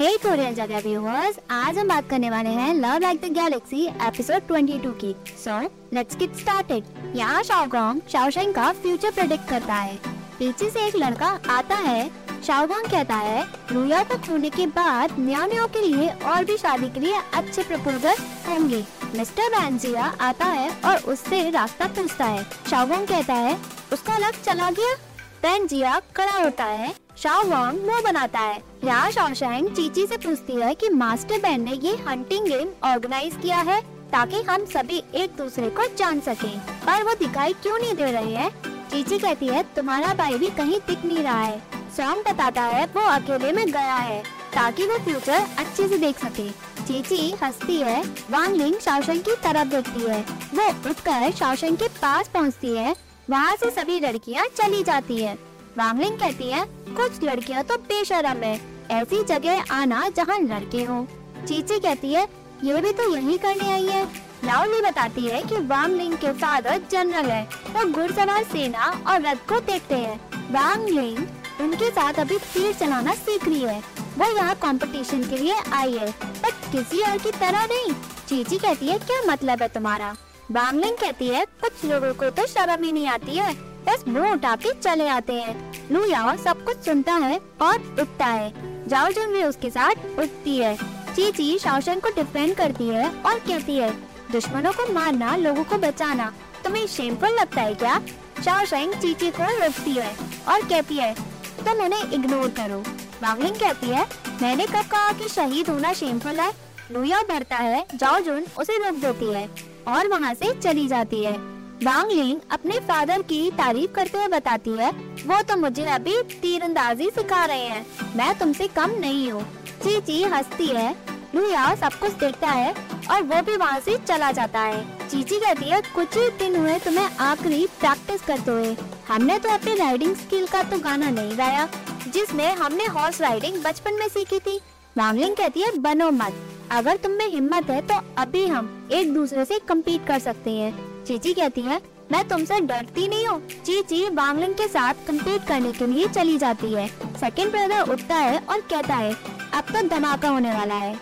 हे Korean जगह viewers आज हम बात करने वाले हैं love like the galaxy episode 22 की। सो लेट्स गेट स्टार्टेड यहाँ शाओगोंग शाओशेंग का फ्यूचर प्रेडिक्ट करता है। पीछे से एक लड़का आता है। शाओगोंग कहता है रुया को खोने के बाद न्यानियों के लिए और भी शादी के लिए अच्छे प्रपोजल होंगे। मिस्टर बैंजिया आता है और उससे रास्ता पूछता है। शाओगोंग कहता है, उसका लक चला गया? बैंजिया खड़ा होता है, शाओ वांग मुँह बनाता है यहाँ शाओशैंग चीची से पूछती है कि मास्टर बैंड ने ये हंटिंग गेम ऑर्गेनाइज किया है, ताकि हम सभी एक दूसरे को जान सकें। पर वो दिखाई क्यों नहीं दे रहे हैं? चीची कहती है, तुम्हारा भाई भी कहीं दिख नहीं रहा है सॉन्ग बताता है, वो अकेले में गया है, ताकि वो फ्यूचर अच्छे से देख सके चीची हंसती है, वांग लिंग शाओशेंग की तरफ़ देखती है वो उठकर शाओशेंग के पास पहुँचती है वहाँ से सभी लड़कियाँ चली जाती है। वांगलिंग कहती है, कुछ लड़कियाँ तो बेशरम है। ऐसी जगह आना जहाँ लड़के हो। चीची कहती है, ये भी तो यही करने आई है। लाउली बताती है कि वांगलिंग के फादर जनरल है। वो तो घुड़सवार सेना और रथ को देखते हैं। वांगलिंग उनके साथ अभी तीर चलाना सीख रही है। वो यहाँ कंपटीशन के लिए आई है, पर किसी और की तरह नहीं। चीची कहती है, क्या मतलब है तुम्हारा? वांगलिंग कहती है, कुछ लोगों को तो शर्म ही नहीं आती है। बस मुँह उठा के चले आते हैं। लू याओ सब कुछ सुनता है और उठता है। जाओ जन भी उसके साथ उठती है। चीची शाओशन को डिफेंड करती है और कहती है, दुश्मनों को मारना, लोगों को बचाना, तुम्हें शेमफुल लगता है क्या? शाओशेंग चीची को रोकती है और कहती है तुम तो उन्हें इग्नोर करो। वांगलिंग कहती है, मैंने कब कहा कि शहीद होना शेमफुल है? लुया बढ़ता है जाओ जुन उसे रोक देती है और वहाँ से चली जाती है। वांग लिंग अपने फादर की तारीफ़ करते हुए बताती है, वो तो मुझे अभी तीरंदाजी सिखा रहे हैं, मैं तुमसे कम नहीं हूँ। चीची हंसती है लुया सब कुछ देखता है और वो भी वहाँ से चला जाता है। चीची कहती है, कुछ ही दिन हुए तुम्हें आखिरी प्रैक्टिस करते हुए। हमने तो अपने राइडिंग स्किल का तो गाना नहीं गाया, जिसमें हमने हॉर्स राइडिंग बचपन में सीखी थी। वांगलिंग कहती है, बनो मत। अगर तुम में हिम्मत है तो अभी हम एक दूसरे से कम्पीट कर सकते हैं। चीची कहती है, मैं तुमसे डरती नहीं हूँ। चीची वांगलिंग के साथ कम्पीट करने के लिए चली जाती है। सेकंड ब्रदर उठता है और कहता है, अब तो धमाका होने वाला है।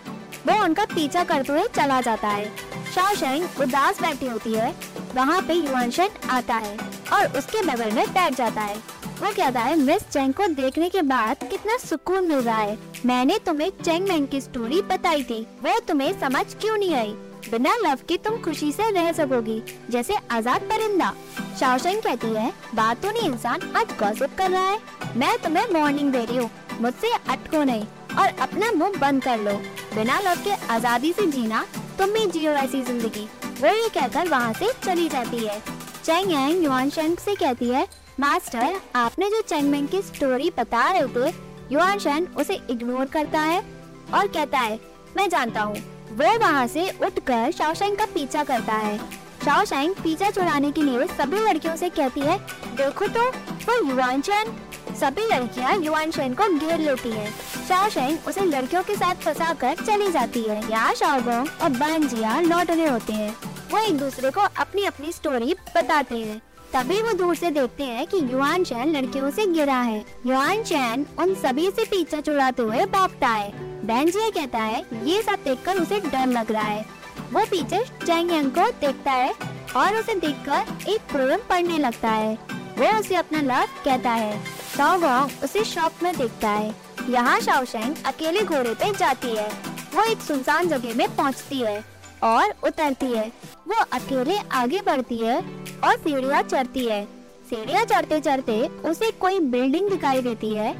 वो उनका पीछा करते हुए चला जाता है। शाओशेंग उदास बैठी होती है। वहाँ पे युवानशन आता है और उसके बगल में बैठ जाता है। वो कहता है मिस चेंग को देखने के बाद कितना सुकून मिल रहा है। मैंने तुम्हें चेंग मैंग की स्टोरी बताई थी। वो तुम्हें समझ क्यों नहीं आई? बिना लव के तुम खुशी से रह सकोगी। जैसे आज़ाद परिंदा। शाओशेंग कहती है, बातों ने इंसान आज गॉसिप कर रहा है। मैं तुम्हें वार्निंग दे रही हूँ। मुझसे अटको नहीं और अपना मुँह बंद कर लो। बिना लव के आज़ादी से जीना तुम भी जियो ऐसी ज़िंदगी। वो ये कहकर वहाँ से चली जाती है। चेंग यांग युआन शेंग से कहती है मास्टर आपने जो चेंग मेंग की स्टोरी बता रहे थे युआन उसे इग्नोर करता है और कहता है, मैं जानता हूँ। वो वहाँ से उठकर शाओशेंग का पीछा करता है। शाओशेंग पीछा छुड़ाने के लिए सभी लड़कियों से कहती है, देखो तो वो चैन सभी लड़कियाँ चैन को घेर लेती है। शाओशेंग उसे लड़कियों के साथ फंसा कर चली जाती है। यहाँ शाओगोंग और बानजिया लौट रहे होते हैं। वो एक दूसरे को अपनी अपनी स्टोरी बताते हैं। तभी वो दूर से देखते हैं कि युआन चैन लड़कियों से गिरा है। युआन चैन उन सभी से पीछा छुड़ाते हुए भागता है। बेंजिया कहता है, ये सब देखकर उसे डर लग रहा है। वो पीछे चैंग यांग को देखता है और उसे देखकर एक पोएम पढ़ने लगता है। वो उसे अपना लव कहता है। शाओगोंग उसे शॉप में देखता है। यहाँ शाओशेंग अकेले घोड़े पे जाती है। वो एक सुनसान जगह में पहुँचती है। और उतरती है। वो अकेले आगे बढ़ती है और सीढ़ियाँ चढ़ती है। सीढ़ियाँ चढ़ते चढ़ते उसे कोई बिल्डिंग दिखाई देती है।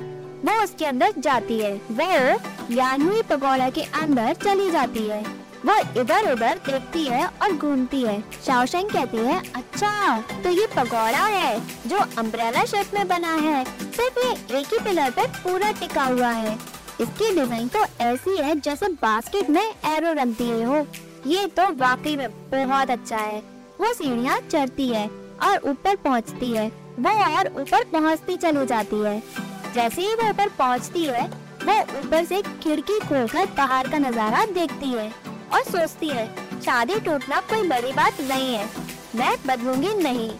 वो उसके अंदर जाती है। वह यानुई पगोड़ा के अंदर चली जाती है। वो इधर उधर देखती है और घूमती है। शाओशेंग कहती है अच्छा तो ये पगोड़ा है जो अम्ब्रेला शेप में बना है। सिर्फ़ ये एक ही पिलर पे पूरा टिका हुआ है। इसकी डिज़ाइन तो ऐसी है जैसे बास्केट में एरो रख दिए हो। ये तो वाकई में बहुत अच्छा है। वो सीढ़ियाँ चढ़ती है और ऊपर पहुँचती है। वो और ऊपर पहुँचती चली जाती है। जैसे ही वो ऊपर पहुँचती है, वो ऊपर से खिड़की खोलकर बाहर का नज़ारा देखती है और सोचती है, शादी टूटना कोई बड़ी बात नहीं है। मैं बदलूँगी नहीं।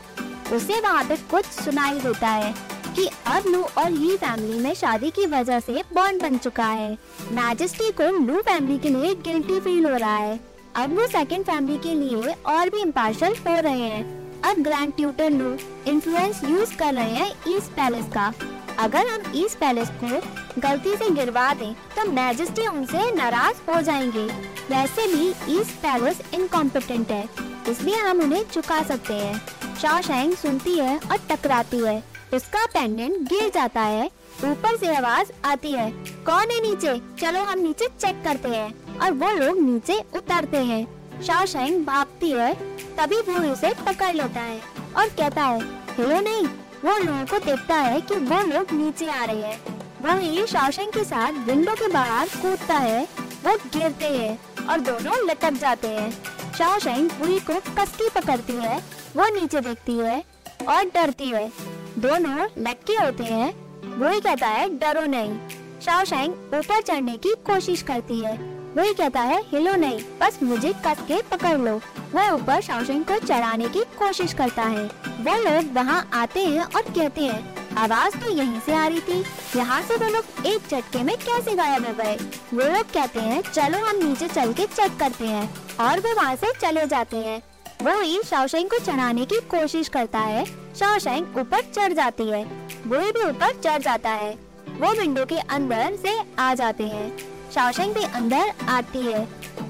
उसे वहाँ पे कुछ सुनाई देता है कि अब लू और ही फैमिली में शादी की वजह से बॉन्ड बन चुका है। मैजेस्टी को लू फैमिली के लिए गिल्टी फील हो रहा है। अब वो सेकंड फैमिली के लिए और भी इम्पार्शल हो रहे हैं। अब grand tutor Lu influence use कर रहे हैं ईस्ट पैलेस का। अगर हम ईस्ट पैलेस को गलती से गिरवा दें तो मैजेस्टी उनसे नाराज़ हो जाएँगे। वैसे भी ईस्ट पैलेस इनकॉम्पिटेंट है, इसलिए हम उन्हें चुका सकते हैं। शाओशैंग सुनती है और टकराती है। उसका पेंडेंट गिर जाता है। ऊपर से आवाज़ आती है, कौन है नीचे? चलो हम नीचे चेक करते हैं। और वो लोग नीचे उतरते हैं। शाओशैंग भागती है, तभी वो उसे पकड़ लेता है और कहता है, हिलो नहीं, वो लोगों को देखता है कि वो लोग नीचे आ रहे हैं। वही शाओशैंग के साथ विंडो के बाहर कूदता है, वो गिरते हैं और दोनों लटक जाते हैं। शाओशैंग बुई को कसकी पकड़ती है, वो नीचे देखती है और डरती है। दोनों लटके होते हैं, वही कहता है, डरो नहीं। शाओशैंग ऊपर चढ़ने की कोशिश करती है। वही कहता है, हिलो नहीं, बस मुझे कस के पकड़ लो। वह ऊपर शाओशैंग को चढ़ाने की कोशिश करता है। वो लोग वहाँ आते हैं और कहते हैं, आवाज़ तो यहीं से आ रही थी। यहाँ से वो लोग एक झटके में कैसे गायब हो गए? वो लोग कहते हैं, चलो हम नीचे चल के चेक करते हैं। और वो वहाँ से चले जाते हैं। वो ही शाओशैंग को चढ़ाने की कोशिश करता है। शाओशैंग ऊपर चढ़ जाती है। वो भी ऊपर चढ़ जाता है। वो विंडो के अंदर से आ जाते हैं। शाओशैंग भी अंदर आती है।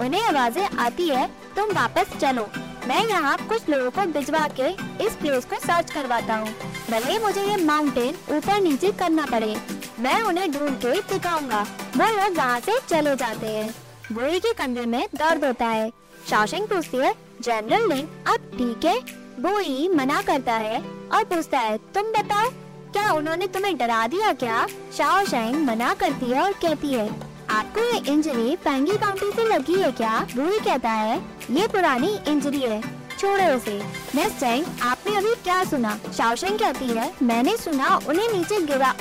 उन्हें आवाज़ें आती है, तुम वापस चलो। मैं यहाँ कुछ लोगों को भिजवा के इस प्लेस को सर्च करवाता हूँ। भले मुझे ये माउंटेन ऊपर नीचे करना पड़े, मैं उन्हें ढूंढ के दिखाऊँगा। वो लोग वहाँ से चले जाते हैं। बुरी के कंधे में दर्द होता है। शाओशैंग पूछती है जनरल लिंग अब ठीक है? बोई मना करता है और पूछता है, तुम बताओ, क्या उन्होंने तुम्हें डरा दिया क्या? शाओ मना करती है और कहती है आपको ये इंजरी पैंगी काउंटी से लगी है क्या? बुई कहता है, ये पुरानी इंजरी है। छोड़ो उसे मिस चैंग आपने अभी क्या सुना? शाओशेंग कहती है, मैंने सुना, उन्हें नीचे गिरा।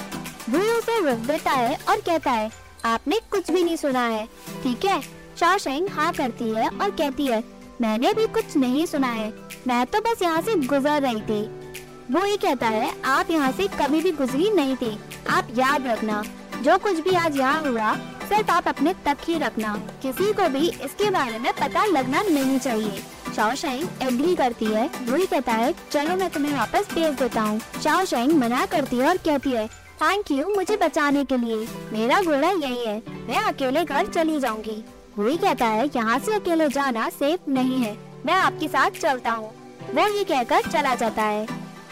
बुई उसे रोक देता है और कहता है, आपने कुछ भी नहीं सुना है। ठीक है। शाओशेंग हाँ करती है और कहती है, मैंने भी कुछ नहीं सुना है। मैं तो बस यहाँ से गुजर रही थी। वो ये कहता है, आप यहाँ से कभी भी गुजरी नहीं थी। आप याद रखना। जो कुछ भी आज यहाँ हुआ सिर्फ़ आप अपने तक ही रखना। किसी को भी इसके बारे में पता लगना नहीं चाहिए। शाओशाइन एग्री करती है वही कहता है, चलो मैं तुम्हें वापस भेज देता हूँ। शाओशाइन मना करती है और कहती है थैंक यू मुझे बचाने के लिए। मेरा घोड़ा यही है, मैं अकेले घर चली जाऊँगी। वही कहता है, यहाँ से अकेले जाना सेफ़ नहीं है, मैं आपके साथ चलता हूँ। वो ये कहकर चला जाता है।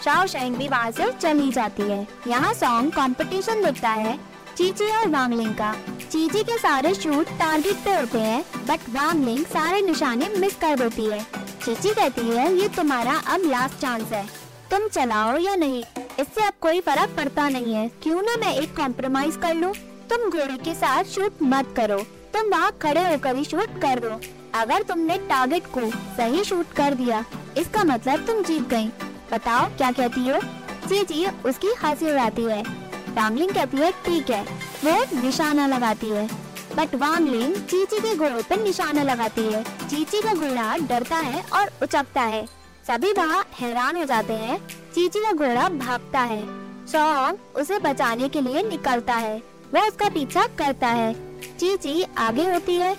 शाओ शेंग भी वहाँ से चली जाती है। यहाँ सॉन्ग कंपटीशन दिखता है। चीची और वांगलिंग का। चीची के सारे शूट टारगेट पे होते हैं बट वांगलिंग सारे निशाने मिस कर देती है। चीची कहती है, ये तुम्हारा अब लास्ट चांस है। तुम चलाओ या नहीं? इससे अब कोई फ़र्क पड़ता नहीं है। क्यों ना मैं एक कॉम्प्रोमाइज कर लूँ? तुम घोड़े के साथ शूट मत करो। तुम वहाँ खड़े होकर ही शूट कर दो। अगर तुमने टारगेट को सही शूट कर दिया, इसका मतलब तुम जीत गई बताओ, क्या कहती हो? जी जी उसकी हँसी उड़ाती है। वांगलिंग कहती है, ठीक है। वो निशाना लगाती है। बट वांगलिंग चीची के घोड़े पर निशाना लगाती है। चीची का घोड़ा डरता है और उचकता है। सभी वहाँ हैरान हो जाते हैं। चीची का घोड़ा भागता है। सॉन्ग उसे बचाने के लिए निकलता है। वह उसका पीछा करता है। चीची आगे होती है।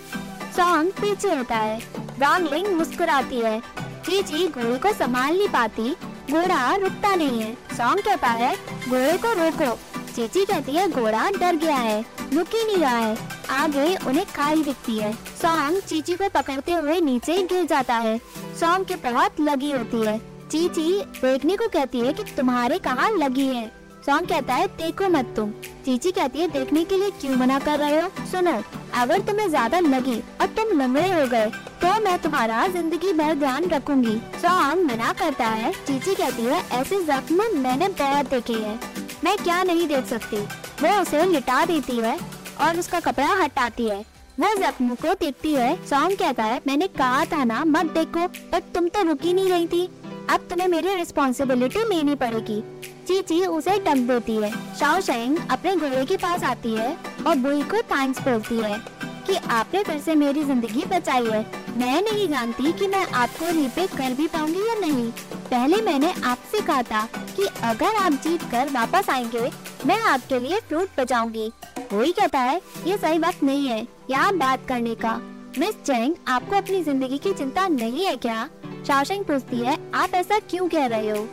सॉन्ग पीछे होता है। वांगलिंग मुस्कुराती है। चीची घोड़े को संभाल नहीं पाती। घोड़ा रुकता नहीं है। सॉन्ग कहता है, घोड़े को रोको। चीची कहती है, घोड़ा डर गया है, रुक ही नहीं रहा है। आगे उन्हें खाई दिखती है। सॉन्ग चीची को पकड़ते हुए नीचे गिर जाता है। सॉन्ग के बहुत लगी होती है। चीची देखने को कहती है कि तुम्हारे कहाँ लगी है। सॉन्ग कहता है, देखो मत तुम। चीची कहती है, देखने के लिए क्यों मना कर रहे हो? सुनो, अगर तुम्हें ज़्यादा लगी और तुम लंगड़े हो गए तो मैं तुम्हारा ज़िंदगी भर ध्यान रखूँगी। सॉन्ग मना करता है। चीची कहती है, ऐसे जख्म मैंने बहुत देखे हैं। मैं क्या नहीं देख सकती? वो उसे लिटा देती है और उसका कपड़ा हटाती है। वो जख्म को देखती है सॉन्ग कहता है, मैंने कहा था ना, मत देखो बट तुम तो रुकी नहीं रही थी। अब तुम्हें मेरी रिस्पॉन्सिबिलिटी लेनी पड़ेगी। चीची उसे टक देती है। शाओ शेंग अपने घोड़े के पास आती है और बुई को थैंक्स बोलती है। कि आपने फिर से मेरी ज़िंदगी बचाई है। मैं नहीं जानती कि मैं आपको रीपे कर भी पाऊँगी या नहीं। पहले मैंने आपसे कहा था कि अगर आप जीत कर वापस आएँगे, मैं आपके लिए फ्रूट बचाऊँगी वही कहता है, ये सही बात नहीं है यहाँ बात करने का। मिस चैंग आपको अपनी ज़िंदगी की चिंता नहीं है क्या? शाओशेंग पूछती है, आप ऐसा क्यों कह रहे हो?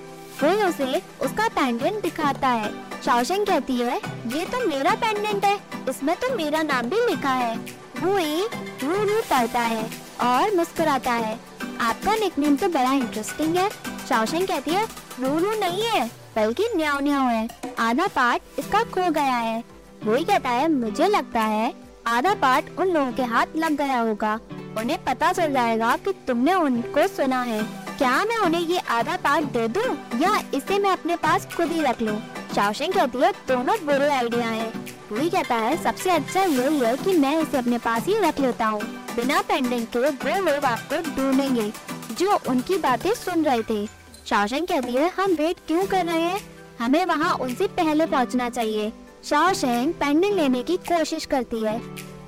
वो उसे उसका पेंडेंट दिखाता है। शाओशेंग कहती है, ये तो मेरा पेंडेंट है, इसमें तो मेरा नाम भी लिखा है। एक रू रू पढ़ता है और मुस्कुराता है। आपका निकनेम तो बड़ा इंटरेस्टिंग है। शाओशेंग कहती है रू रू नहीं है, बल्कि न्याओ न्याओ है। आधा पार्ट इसका खो गया है। वही कहता है, मुझे लगता है, आधा पार्ट उन लोगों के हाथ लग गया होगा। उन्हें पता चल जाएगा कि तुमने उनको सुना है। क्या मैं उन्हें ये आधा पार्ट दे दूँ या इसे मैं अपने पास खुद ही रख लूँ? शाओशिंग कहती है दोनों बुरे आइडिया है। वही कहता है, सबसे अच्छा यही है कि मैं इसे अपने पास ही रख लेता हूँ। बिना पेंडेंट के वो लोग आपको ढूंढेंगे, जो उनकी बातें सुन रहे थे। शाओशिंग कहती है, हम वेट क्यों कर रहे हैं? हमें वहाँ उनसे पहले पहुँचना चाहिए। शाओशेंग पेंडेंट लेने की कोशिश करती है।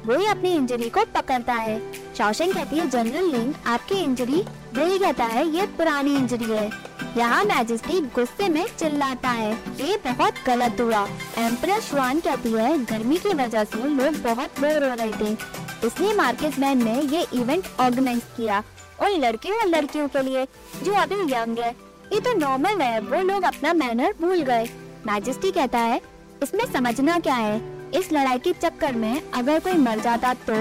वही अपनी इंजरी को पकड़ता है। शाओशेंग कहती है जनरल लिंग आपकी इंजरी वही कहता है, ये पुरानी इंजरी है। यहाँ मैजिस्ट्री गुस्से में चिल्लाता है। ये बहुत गलत हुआ। एम्प्रेस श्वान कहती है, गर्मी की वजह से लोग बहुत बोर हो रहे थे। इसलिए मार्केट मैन ने ये इवेंट ऑर्गेनाइज किया उन लड़कियों और लड़कियों के लिए, जो अभी यंग है। ये तो नॉर्मल है, वो लोग अपना मैनर भूल गए। मैजिस्ट्री कहता है, इसमें समझना क्या है? इस लड़ाई के चक्कर में अगर कोई मर जाता तो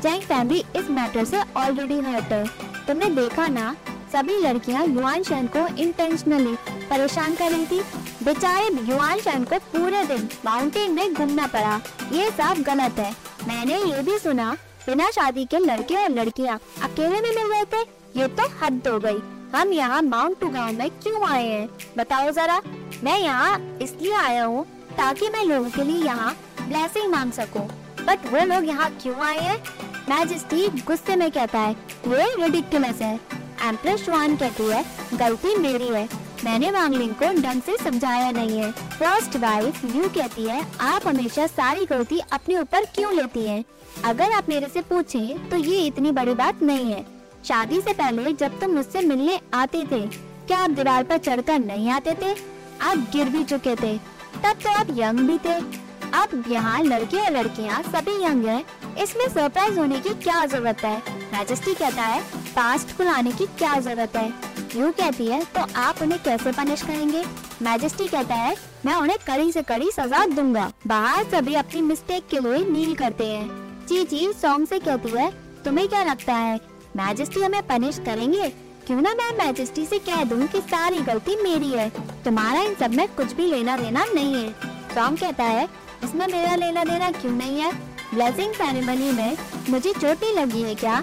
जैंग फैमिली इस मैटर से ऑलरेडी हर्ट है। तुमने देखा ना सभी लड़कियाँ युवान शैन को इंटेंशनली परेशान कर रही थी। बेचारे युवान शैन को पूरे दिन माउंटेन में घूमना पड़ा। ये सब गलत है। मैंने ये भी सुना, बिना शादी के लड़के और लड़कियाँ अकेले में मिल रहे थे। ये तो हद हो गई। हम यहाँ माउंट टू गाँव में क्यों आए हैं? बताओ जरा। मैं यहाँ इसलिए आया हूँ ताकि मैं लोगों के लिए यहाँ ब्लेसिंग मांग सकूँ। बट वो लोग यहाँ क्यों आए हैं? मैजिस्ट्री गुस्से में कहता है, ये रिडिकुलस है। एम्प्रेस वन कहती है, गलती मेरी है। मैंने वांगलिंग को ढंग से समझाया नहीं है। फ़र्स्ट वाइफ यू कहती है, आप हमेशा सारी गलती अपने ऊपर क्यों लेती हैं? अगर आप मेरे से पूछें तो ये इतनी बड़ी बात नहीं है। शादी से पहले जब तुम मुझसे मिलने आते थे, क्या आप दीवार पर चढ़कर नहीं आते थे? आप गिर भी चुके थे। तब तो आप यंग भी थे। अब यहाँ लड़के और लड़कियाँ सभी यंग हैं। इसमें सरप्राइज़ होने की क्या ज़रूरत है? मैजेस्टी कहता है पास्ट को लाने की क्या ज़रूरत है? यू कहती है तो आप उन्हें कैसे पनिश करेंगे? मैजेस्टी कहता है, मैं उन्हें कड़ी से कड़ी सजा दूँगा। बाहर सभी अपनी मिस्टेक के लिए नील करते हैं। चीची सॉन्ग से कहती है, तुम्हें क्या लगता है? मैजेस्टी हमें पनिश करेंगे? क्यों ना मैं मैजेस्टी से कह दूँ कि सारी गलती मेरी है? तुम्हारा इन सब में कुछ भी लेना देना नहीं है। टॉम कहता है, इसमें मेरा लेना देना क्यों नहीं है? ब्लेसिंग सेरेमनी में मुझे चोटी लगी है क्या?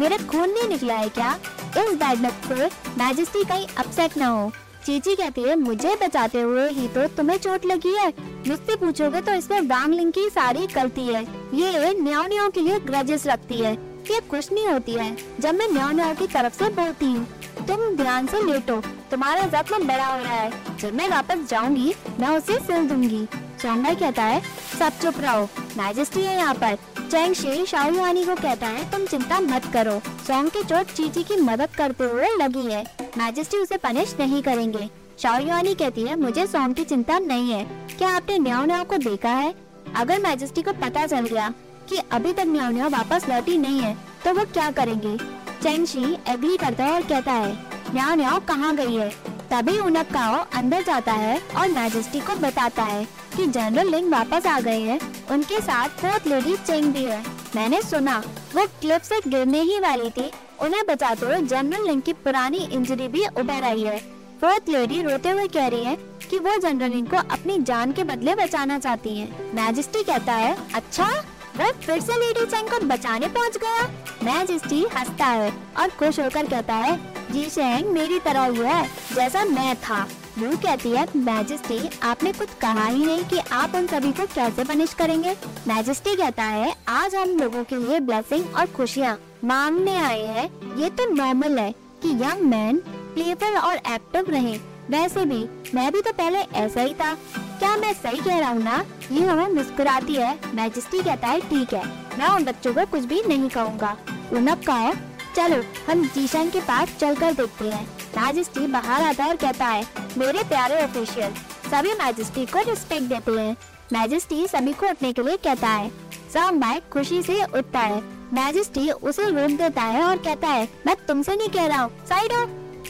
मेरा खून नहीं निकला है क्या? इस बैड लक पर मैजेस्टी कहीं अपसेट ना हो। चीची कहती है, मुझे बचाते हुए ही तो तुम्हें चोट लगी है। मुझसे पूछोगे तो इसमें वांगलिंग की सारी गलती है। ये न्याओ के लिए ग्रजेस रखती है। ये कुछ नहीं होती है, जब मैं न्याओ की तरफ़ से बोलती हूँ। तुम ध्यान से लेटो, तुम्हारा जख्म बड़ा हो रहा है। जब मैं वापस जाऊँगी, मैं उसे सिल दूँगी। चौंगा कहता है, सब चुप रहो। मैजेस्टी है यहाँ पर। चैंग शे शाहरुआनी को कहता है, तुम चिंता मत करो। सॉन्ग की चोट चीची की मदद करते हुए लगी है। मैजेस्टी उसे पनिश नहीं करेंगे। शाहरुआनी कहती है, मुझे सॉन्ग की चिंता नहीं है। क्या आपने न्याओ न्याओ को देखा है? अगर मैजेस्टी को पता चल गया कि अभी तक न्याओ न्याओ वापस लौटी नहीं है तो वो क्या करेंगे? चैंगशी एग्री करता है और कहता है न्याओ न्याओ कहाँ गई है? तभी उनक काओ अंदर जाता है और मैजेस्टी को बताता है कि जनरल लिंग वापस आ गए हैं। उनके साथ फोर्थ लेडी चेंग भी है। मैंने सुना, वो क्लिप से गिरने ही वाली थी। उन्हें बचाते हुए जनरल लिंग की पुरानी इंजरी भी उभर आई है। फोर्थ लेडी रोते हुए कह रही है कि वो जनरल लिंग को अपनी जान के बदले बचाना चाहती है। मैजिस्ट्री कहता है अच्छा वो फिर से लेडी चेंग को बचाने पहुँच गया? मैजिस्ट्री हंसता है और खुश होकर कहता है जी शेंग मेरी तरह हुआ है, जैसा मैं था। वो कहती है मैजेस्टी आपने कुछ कहा ही नहीं कि आप उन सभी को कैसे पनिश करेंगे? मैजेस्टी कहता है, आज हम लोगों के लिए ब्लेसिंग और खुशियाँ मांगने आए हैं। ये तो नॉर्मल है कि यंग मैन प्लेफुल और एक्टिव रहे। वैसे भी, मैं भी तो पहले ऐसा ही था। क्या मैं सही कह रहा हूँ ना? ये हमें मुस्कुराती है। मैजेस्टी कहता है, ठीक है, मैं उन बच्चों को कुछ भी नहीं कहूँगा। उनब कहा चलो, हम जीशन के पास चलकर देखते हैं। मैजिस्ट्री बाहर आता है और कहता है, मेरे प्यारे ऑफिशियल, सभी मैजेस्टी को रिस्पेक्ट देते हैं। मैजिस्ट्री सभी को उठने के लिए कहता है। सब मैक खुशी से उठता है। मैजिस्ट्री उसे रोक देता है और कहता है, मैं तुमसे नहीं कह रहा हूँ। साइड हो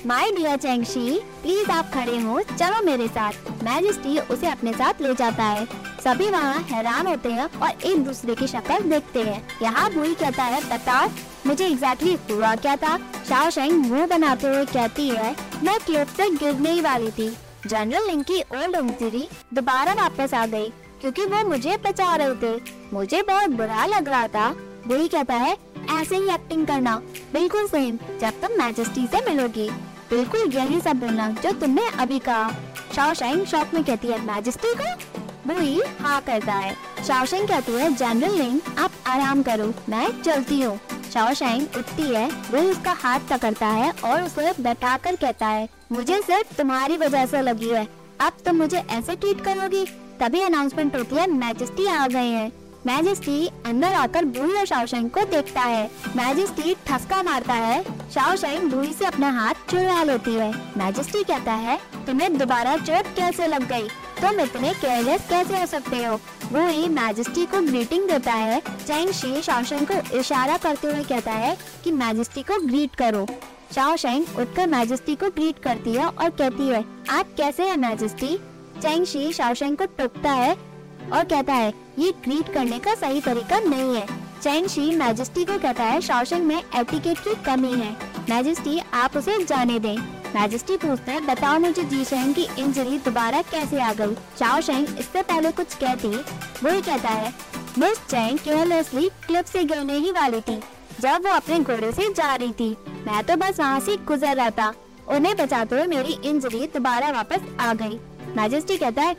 माय डियर चैंगशी प्लीज़ आप खड़े हो। चलो मेरे साथ। मैजिस्ट्री उसे अपने साथ ले जाता है। सभी वहाँ हैरान होते हैं और एक दूसरे की शक्ल देखते हैं। यहाँ बुई कहता है बता मुझे एग्जैक्टली exactly हुआ क्या था? शेंग मुँह बनाते हुए कहती है, मैं क्लिप से गिरने ही वाली थी। जनरल लिंग की ओल्ड इंजरी दोबारा वापस आ गई, क्योंकि वो मुझे बचा रहे थे। मुझे बहुत बुरा लग रहा था। वही कहता है, ऐसे ही एक्टिंग करना। बिल्कुल सेम जब तुम मैजेस्टी से मिलोगी। बिल्कुल यही सब बोलना जो तुमने अभी कहा। शाओशैंग शॉक में कहती है मैजेस्टी को? बुई हाँ करता है। शाओशैंग कहती है जनरल लिंग आप आराम करो, मैं चलती हूँ। शाओशैंग उठती है वो उसका हाथ पकड़ता है और उसे बैठा कर कहता है, मुझे सिर्फ़ तुम्हारी वजह से लगी है। अब तुम मुझे ऐसे ट्रीट करोगी? तभी अनाउंसमेंट होती है मैजेस्टी आ गए हैं। मैजेस्टी अंदर आकर बूढ़ी और शाओशैंग को देखता है। मैजेस्टी ठसका मारता है। शाओशैंग बूढ़ी से अपना हाथ चुरा लेती है। मैजेस्टी कहता है, तुम्हें दोबारा चोट कैसे लग गई? तुम इतने केयरलेस कैसे हो सकते हो? वो ही मैजेस्टी को ग्रीटिंग देता है चैंग शी शाओशैंग को इशारा करते हुए कहता है कि मैजेस्टी को ग्रीट करो। शाओशैंग उठकर मैजेस्टी को ग्रीट करती है और कहती है, आप कैसे हैं मैजेस्टी चैंग शी शाओशैंग को टोकता है और कहता है, ये ग्रीट करने का सही तरीका नहीं है। चैंग शी मैजेस्टी को कहता है शाओशैंग में एटिकेट की कमी है। मैजेस्टी आप उसे जाने दें। मैजेस्टी पूछता है बताओ मुझे जी शेंग की इंजरी दोबारा कैसे आ गई? चाओ शेंग इससे पहले कुछ कहती वो ही कहता है, मिस चैंग केयरलेसली क्लिप से गिरने ही वाली थी, जब वो अपने घोड़े से जा रही थी। मैं तो बस वहाँ से गुजर रहा था, उन्हें बचाते हुए मेरी इंजरी दोबारा वापस आ गई। मैजेस्टी कहता है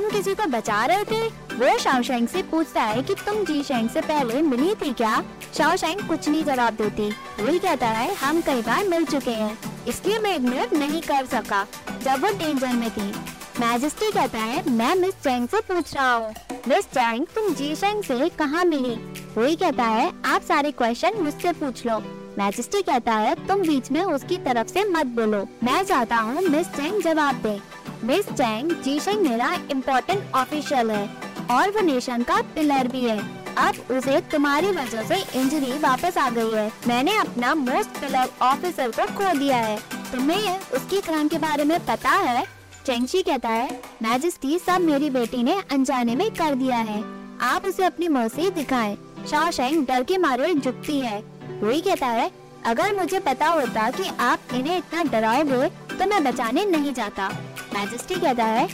तुम किसी को बचा रहे थे वो शाओशैंग से पूछता है कि तुम जी शेंग से पहले मिली थी क्या? शाओशैंग कुछ नहीं जवाब देती। वही कहता है, हम कई बार मिल चुके हैं। इसलिए मैं इग्नोर नहीं कर सका, जब वो डेंजर में थी। मैजिस्ट्री कहता है, मैं मिस चैंग से पूछ रहा हूँ। मिस चैंग तुम जी शेंग से कहाँ मिली? वही कहता है, आप सारे क्वेश्चन मुझसे पूछ लो। मैजिस्ट्री कहता है, तुम बीच में उसकी तरफ़ से मत बोलो। मैं चाहता हूँ मिस चैंग जवाब दे। मिस चैंग, जी शेंग मेरा इम्पोर्टेंट ऑफिशियल है और वो नेशन का पिलर भी है। अब उसे तुम्हारी वजह से इंजरी वापस आ गई है। मैंने अपना मोस्ट पिलर ऑफिसर को खो दिया है। तुम्हें उसकी क्राइम के बारे में पता है? चेंगशी कहता है मैजेस्टी सब मेरी बेटी ने अनजाने में कर दिया है। आप उसे अपनी मर्सी दिखाएँ। शाओशैंग डर के मारे झुकती है। वही कहता है, अगर मुझे पता होता कि आप इन्हें इतना डराओगे तो मैं बचाने नहीं जाता। मैजेस्टी कहता है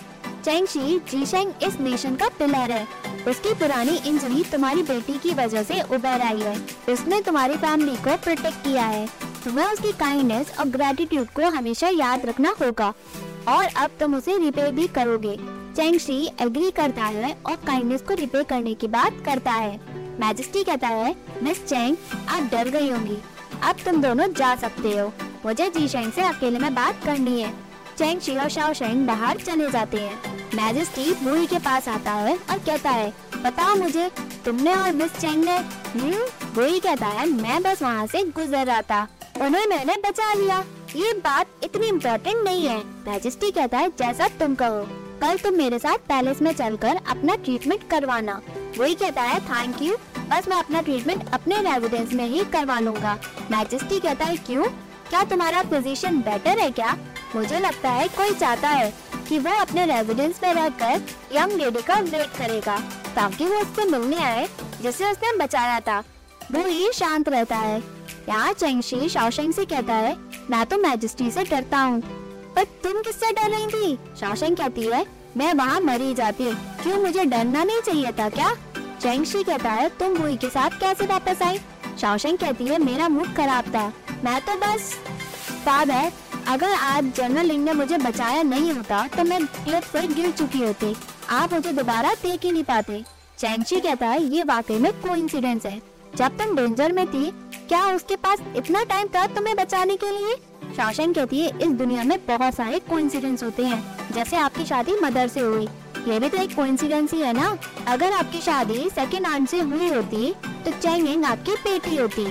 चेंगशी जीशेंग इस नेशन का पिलर है। उसकी पुरानी इंजरी तुम्हारी बेटी की वजह से उभर आई है। उसने तुम्हारी फैमिली को प्रोटेक्ट किया है। तुम्हें उसकी काइंडनेस और ग्रेटिट्यूड को हमेशा याद रखना होगा। और अब तुम उसे रिपे भी करोगे। चेंगशी एग्री करता है और काइंडनेस को रिपे करने की बात करता है। मैजेस्टी कहता है मिस चेंग आप डर गई होंगी। अब तुम दोनों जा सकते हो। मुझे जी शेंग से अकेले में बात करनी है। चेंग शी और शाओ शेंग बाहर चले जाते हैं। मैजेस्टी बुई के पास आता है और कहता है, बताओ मुझे, तुमने और मिस चेंग ने? बुई कहता है, मैं बस वहाँ से गुजर रहा था। उन्हें मैंने बचा लिया। ये बात इतनी इम्पोर्टेंट नहीं है। मैजेस्टी कहता है, जैसा तुम कहो। कल तुम मेरे साथ पैलेस में चलकर अपना ट्रीटमेंट करवाना। वही कहता है थैंक यू बस मैं अपना ट्रीटमेंट अपने रेजिडेंस में ही करवा लूँगा। मैजेस्टी कहता है, क्यों? क्या तुम्हारा पोजीशन बेटर है क्या? मुझे लगता है कोई चाहता है कि वो अपने रेजिडेंस में रहकर यंग लेडी का वेट करेगा, ताकि वो उससे मिलने आए, जिसे उसने बचाया था। वो ही शांत रहता है। यहाँ चेंगशी शाओशेंग से कहता है, मैं तो मैजिस्ट्री से डरता हूँ। पर तुम किससे डर रही थी शाओशेंग कहती है, मैं वहाँ मरी जाती क्यों मुझे डरना नहीं चाहिए था क्या? चेंगशी कहता है, तुम बुई के साथ कैसे वापस आई? शाओशेंग कहती है, मेरा मूड खराब था। मैं तो बस फादर अगर आज जनरल ने मुझे बचाया नहीं होता तो मैं क्लिप से गिर चुकी होती। आप मुझे दोबारा देख ही नहीं पाते। चैंगशी कहता है, ये वाकई में कोइंसिडेंस है। जब तुम डेंजर में थी, क्या उसके पास इतना टाइम था तुम्हें बचाने के लिए? शासन कहती है, इस दुनिया में बहुत सारे कोइंसिडेंस होते हैं। जैसे आपकी शादी मदर से हुई। ये भी तो एक कोइंसिडेंस ही है ना? अगर आपकी शादी सेकेंड आंट से हुई होती तो चैंगिंग आपकी बेटी होती।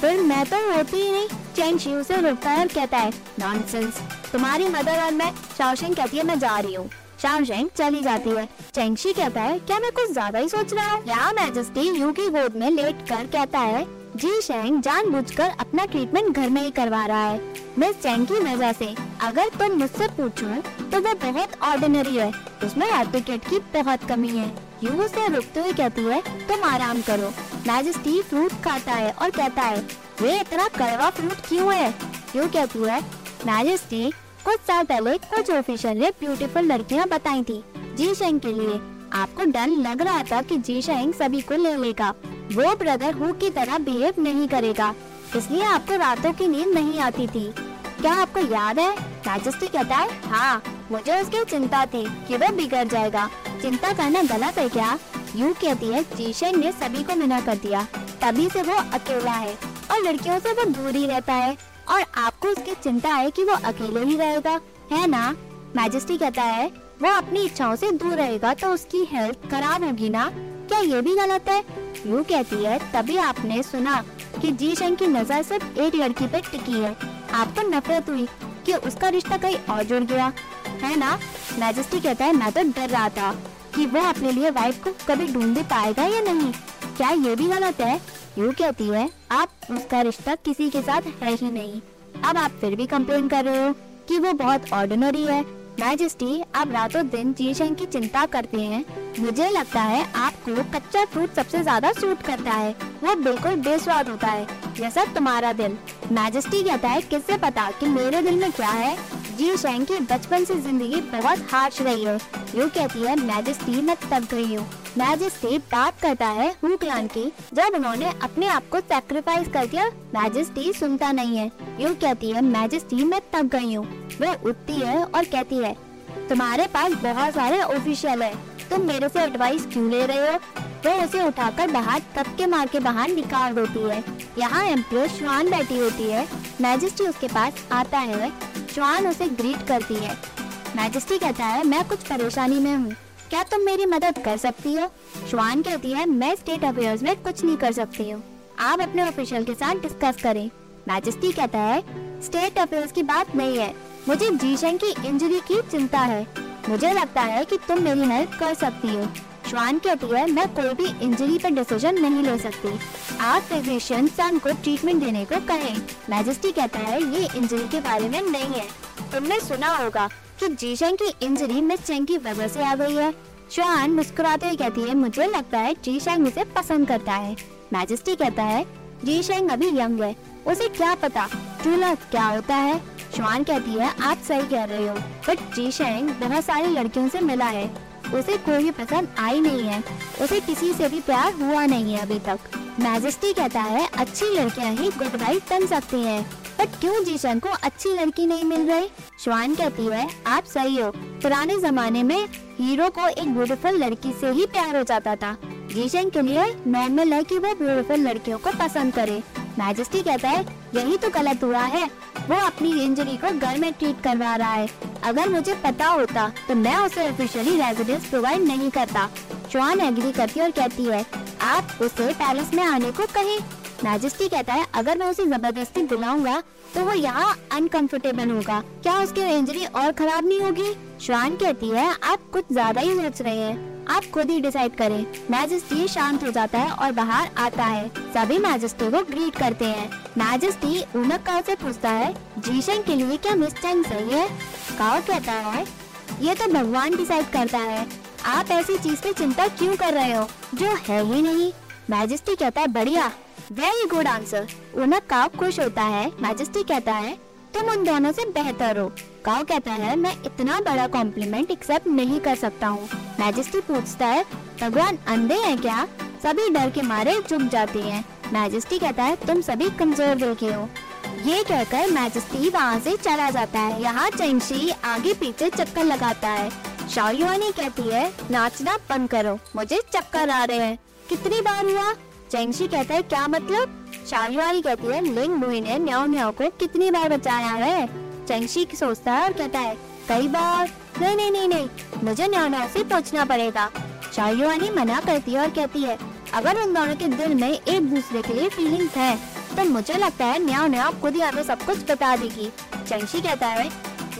फिर मैं तो होती ही नहीं। चैन शी उसे रोकता और कहता है नॉनसेंस तुम्हारी मदर और मैं शाओशेंग कहती है, मैं जा रही हूँ. शाओशेंग चली जाती है। चेंगशी कहता है, क्या मैं कुछ ज़्यादा ही सोच रहा हूँ? या मैजेस्टी यू की गोद में लेट कर कहता है, जी शेंग जानबूझकर अपना ट्रीटमेंट घर में ही करवा रहा है। मिस चैंग की वजह से अगर तुम मुझसे पूछो तो वो बहुत ऑर्डिनरी है। उसमें एप्लीकेट की बहुत कमी है। यू उसे रुकते हुए कहती है, तुम आराम करो। मैजेस्टी फ्रूट खाता है और कहता है ये इतना कड़वा फ्रूट क्यों है? यू कहती है? मैजेस्टी कुछ साल पहले कुछ ऑफिसर ने ब्यूटीफुल लड़कियाँ बताई थी जी शेंग के लिए। आपको डर लग रहा था कि जी शेंग सभी को ले लेगा। वो ब्रदर हु की तरह बिहेव नहीं करेगा। इसलिए आपको रातों की नींद नहीं आती थी। क्या आपको याद है? मैजेस्टी कहता है हाँ मुझे उसकी चिंता थी कि वह बिगड़ जाएगा। चिंता करना गलत है क्या? यू कहती है जीशन ने सभी को मना कर दिया। तभी से वो अकेला है। और लड़कियों से वो दूर ही रहता है और आपको उसकी चिंता है कि वो अकेले ही रहेगा, है ना? मैजेस्टी कहता है, वो अपनी इच्छाओं से दूर रहेगा तो उसकी हेल्थ खराब होगी ना? क्या ये भी गलत है? यू कहती है, तभी आपने सुना कि जी शंग की नज़र सिर्फ़ एक लड़की पे टिकी है। आपको नफरत हुई कि उसका रिश्ता कहीं और जुड़ गया, है ना? मैजेस्टी कहता है, मैं तो डर रहा था कि वो अपने लिए वाइफ को कभी ढूंढ पाएगा या नहीं। क्या ये भी गलत है? यू कहती है, आप उसका रिश्ता किसी के साथ है ही नहीं। अब आप फिर भी कंप्लेन कर रहे हो कि वो बहुत ऑर्डिनरी है। मैजेस्टी आप रातों दिन जीशन की चिंता करते हैं। मुझे लगता है आपको कच्चा फ्रूट सबसे ज़्यादा सूट करता है। वो बिल्कुल बेस्वाद होता है। जैसा तुम्हारा दिल। मैजेस्टी कहता है, किससे पता कि मेरे दिल में क्या है? जी शेंग की बचपन से ज़िंदगी बहुत हार्श रही है। यू कहती है मैजेस्टी मैं तब गई हूँ। मैजेस्टी बात करता है, हु क्लान की, जब उन्होंने अपने आप को सेक्रीफाइस कर दिया मैजेस्टी सुनता नहीं है। यू कहती है मैजेस्टी मैं तब गई हूँ। वह उठती है और कहती है, तुम्हारे पास बहुत सारे ऑफिशियल है। तुम मेरे से एडवाइस क्यों ले रहे हो? वह उसे उठाकर बाहर तब के मार के बाहर निकाल देती है। यहाँ एम्प्रेस श्वान बैठी होती है। मैजेस्टी उसके पास आता है। श्वान उसे ग्रीट करती है। मैजेस्टी कहता है, मैं कुछ परेशानी में हूँ। क्या तुम मेरी मदद कर सकती हो? श्वान कहती है, मैं स्टेट अफेयर्स में कुछ नहीं कर सकती हूँ। आप अपने ऑफिशियल के साथ डिस्कस करें। मैजेस्टी कहता है स्टेट अफेयर्स की बात नहीं है। मुझे जीशन की इंजरी की चिंता है। मुझे लगता है कि तुम मेरी हेल्प कर सकती हो। श्वान कहती है, मैं कोई भी इंजरी पर डिसीज़न नहीं ले सकती। आप फिजिशियन सन को ट्रीटमेंट देने को कहें। मैजेस्टी कहता है, ये इंजरी के बारे में नहीं है। तुमने सुना होगा कि जीशंग की इंजरी मिस चेंग की वजह से आ गई है। श्वान मुस्कुराते हुए कहती है, मुझे लगता है जीशंग इसे पसंद करता है। मैजेस्टी कहता है जीशंग अभी यंग है, उसे क्या पता ट्रू लव क्या होता है? श्वान कहती है, आप सही कह रहे हो बट जीशंग बहुत सारी लड़कियों से मिला है। उसे कोई भी पसंद आई नहीं है, उसे किसी से भी प्यार हुआ नहीं है अभी तक। मैजेस्टी कहता है, अच्छी लड़कियाँ ही गुड वाइफ बन सकती हैं। बट क्यों जीशन को अच्छी लड़की नहीं मिल रही? श्वान कहती है, आप सही हो। पुराने जमाने में हीरो को एक ब्यूटीफुल लड़की से ही प्यार हो जाता था। जीशन के लिए नॉर्मल है कि वो ब्यूटीफुल लड़कियों को पसंद करे। मैजेस्टी कहता है, यही तो गलत हुआ है। वो अपनी इंजरी को घर में ट्रीट करवा रहा है। अगर मुझे पता होता तो मैं उसे ऑफिशियली रेजिडेंस प्रोवाइड नहीं करता। श्वान एग्री करती और कहती है, आप उसे पैलेस में आने को कहें। मैजेस्टी कहता है, अगर मैं उसे ज़बरदस्ती बुलाऊँगा तो वो यहाँ अनकंफर्टेबल होगा। क्या उसकी इंजरी और खराब नहीं होगी? श्वान कहती है, आप कुछ ज़्यादा ही सोच रहे हैं। आप खुद ही डिसाइड करें। मैजेस्टी शांत हो जाता है और बाहर आता है। सभी मैजेस्टी को ग्रीट करते हैं। मैजेस्टी उनक काव से पूछता है, जीशन के लिए क्या मिस चैंग सही है? काव कहता है, ये तो भगवान डिसाइड करता है। आप ऐसी चीज़ पे चिंता क्यों कर रहे हो? जो है ही नहीं। मैजेस्टी कहता है, बढ़िया। वेरी गुड आंसर उनक काव खुश होता है मैजेस्टी कहता है, तुम उन दोनों से बेहतर हो। काव कहता है, मैं इतना बड़ा कॉम्प्लीमेंट एक्सेप्ट नहीं कर सकता हूँ। मैजेस्टी पूछता है, भगवान अंधे हैं क्या? सभी डर के मारे चुप जाते हैं। मैजेस्टी कहता है, तुम सभी कमज़ोर दिल के हो। ये कहकर मैजेस्टी वहाँ से चला जाता है। यहाँ चेंगशी आगे पीछे चक्कर लगाता है। शाओयुआनी कहती है, नाचना बंद करो, मुझे चक्कर आ रहे हैं। कितनी बार हुआ? चेंगशी कहता है, क्या मतलब? शाहवारी कहती है, लिंग मुई ने न्याओ न्याओ को कितनी बार बचाया है? चेंगशी सोचता है और कहता है, कई बार? नहीं नहीं नहीं नहीं, मुझे न्याओ न्याओ से पूछना पड़ेगा। शाहयुआनी मना करती है और कहती है, अगर उन दोनों के दिल में एक दूसरे के लिए फीलिंग्स है तो मुझे लगता है न्याओ न्याओ खुद ही हमें सब कुछ बता देगी। चंशी कहता है,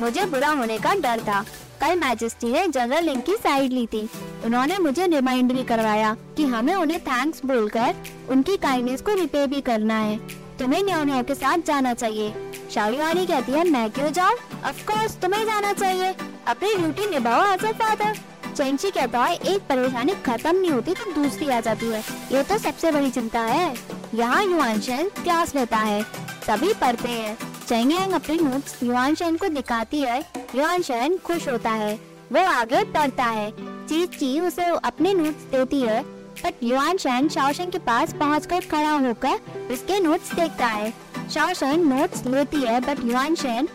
मुझे बुरा होने का डर था। कल मैजेस्टी ने जनरल लिंक की साइड ली थी। उन्होंने मुझे रिमाइंड भी करवाया कि हमें उन्हें थैंक्स बोलकर उनकी काइंडनेस को रिपे भी करना है। तुम्हें न्याओ के साथ जाना चाहिए। शाहरी कहती है, मैं क्यों जाऊँ? ऑफ़ कोर्स तुम्हें जाना चाहिए। अपनी ड्यूटी निभाओ एज फादर चेंची कहता है, एक परेशानी खत्म नहीं होती तो दूसरी आ जाती है। ये तो सबसे बड़ी चिंता है। यहाँ युवान शैन क्लास लेता है। सभी पढ़ते हैं। चेंगेंग अपने नोट्स युवान शैन को दिखाती है। युवान शैन खुश होता है। वो आगे पढ़ता है। चीज़ ची उसे अपने नोट्स देती है। बट युवान शैन शाओशेन के पास पहुँच कर खड़ा होकर उसके नोट्स देखता है। शाओशेन नोट्स लेती है बट युवान शैन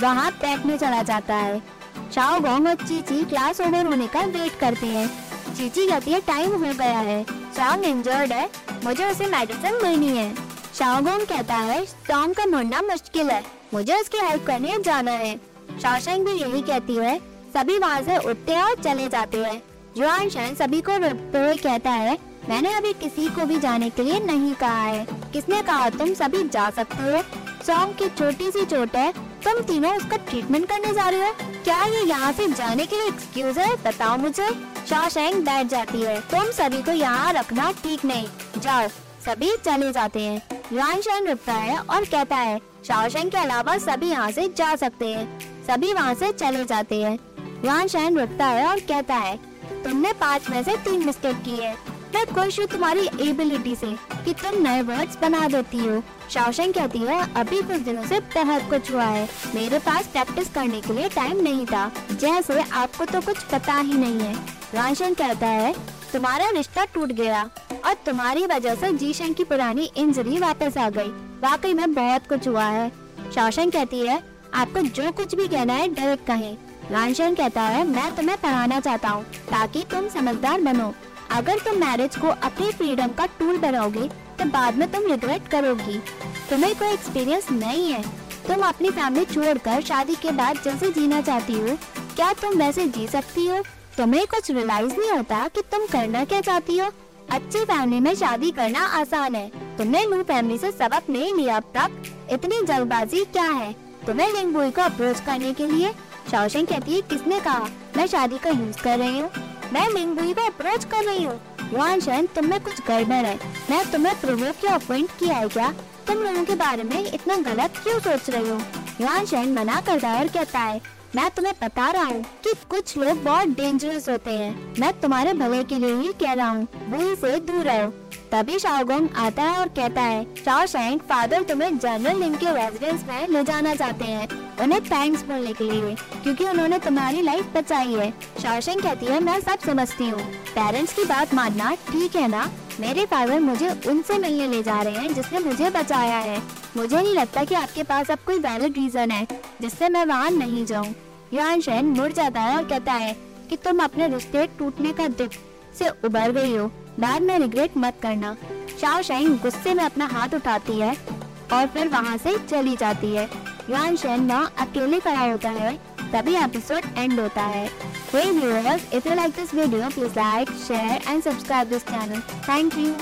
वहाँ बैठने चला जाता है। शाओ गोंग और चीची क्लास ओवर होने का वेट करते हैं। चीची कहती है टाइम हो गया है। शाओ इंजर्ड है। मुझे उसे मेडिसिन लेनी है। शाओगोंग कहता है टॉम का मुड़ना मुश्किल है। मुझे उसकी हेल्प करने जाना है। शाओशेंग भी यही कहती है, सभी वहाँ से उठते और चले जाते हैं। जुआन शैन सभी को रोकते हुए कहता है, मैंने अभी किसी को भी जाने के लिए नहीं कहा है। किसने कहा, तुम सभी जा सकते हो। सॉन्ग की छोटी सी चोट है। तुम तीनों उसका ट्रीटमेंट करने जा रहे हो। क्या ये यहाँ से जाने के लिए एक्सक्यूज है, बताओ मुझे? शाओशेंग बैठ जाती है, तुम सभी को यहाँ रखना ठीक नहीं। जाओ सभी चले जाते हैं। युआन शेन रुकता है और कहता है शाओशेंग के अलावा सभी यहाँ से जा सकते हैं। सभी वहाँ से चले जाते हैं। युआन शेन रुकता है और कहता है, तुमने पाँच में से तीन मिस्टेक की है मैं खुश हूँ तुम्हारी एबिलिटी से कि तुम नए वर्ड्स बना देती हो। शाओशेंग कहती है, अभी कुछ दिनों से बहुत कुछ हुआ है। मेरे पास प्रैक्टिस करने के लिए टाइम नहीं था। जैसे आपको तो कुछ पता ही नहीं है। राशन कहता है तुम्हारा रिश्ता टूट गया और तुम्हारी वजह से जीशन की पुरानी इंजरी वापस आ गई। वाकई में बहुत कुछ हुआ है। शासन कहती है, आपको जो कुछ भी कहना है, डायरेक्ट कहें। रानशन कहता है, मैं तुम्हें पढ़ाना चाहता हूँ, ताकि तुम समझदार बनो। अगर तुम मैरिज को अपनी फ्रीडम का टूल बनाओगे तो बाद में तुम रिग्रेट करोगी। तुम्हें कोई एक्सपीरियंस नहीं है। तुम अपनी फैमिली छोड़कर शादी के बाद जैसे जीना चाहती हो, क्या तुम वैसे जी सकती हो? तुम्हें कुछ रियलाइज़ नहीं होता कि तुम करना क्या चाहती हो। अच्छी फैमिली में शादी करना आसान है। तुमने न्यू फैमिली से सबक नहीं लिया अब तक। इतनी जल्दबाजी क्या है? तुम्हें लिंग लिंगबुई को अप्रोच करने के लिए शाओशेंग कहती है, किसने कहा? मैं शादी का यूज़ कर रही हूँ। मैं लिंग लिंगबुई को अप्रोच कर रही हूँ। युआन शन तुम में कुछ गड़बड़ है। मैं तुम्हें प्रोवोक या अपॉइंट किया है क्या? तुम लोगों के बारे में इतना गलत क्यों सोच रहे हो? युआन शन मना करता है और कहता है मैं तुम्हें बता रहा हूँ कि कुछ लोग बहुत डेंजरस होते हैं। मैं तुम्हारे भले के लिए ही कह रहा हूँ बुरी से दूर रहो। तभी शाओगोंग आता है और कहता है, शाओ शैंग फादर तुम्हें जनरल लिंग के रेजिडेंस में ले जाना चाहते हैं। उन्हें थैंक्स बोलने के लिए, क्योंकि उन्होंने तुम्हारी लाइफ बचाई है। शाओशेंग कहती है, मैं सब समझती हूँ। पेरेंट्स की बात मानना ठीक है ना? मेरे फादर मुझे उनसे मिलने ले जा रहे हैं, जिसने मुझे बचाया है। मुझे नहीं लगता कि आपके पास अब कोई वैलिड रीजन है, जिससे मैं वहाँ नहीं जाऊँ। युआन शेन मुड़ जाता है और कहता है कि तुम अपने रिश्ते टूटने का दुख से उबर गई हो बाद में रिग्रेट मत करना शाओ शाइन गुस्से में अपना हाथ उठाती है और फिर वहाँ से चली जाती है युआन शेन वहाँ अकेले खड़ा होता है तभी एपिसोड एंड होता है Hey viewers, if you like this video, please like, share and subscribe this channel. Thank you.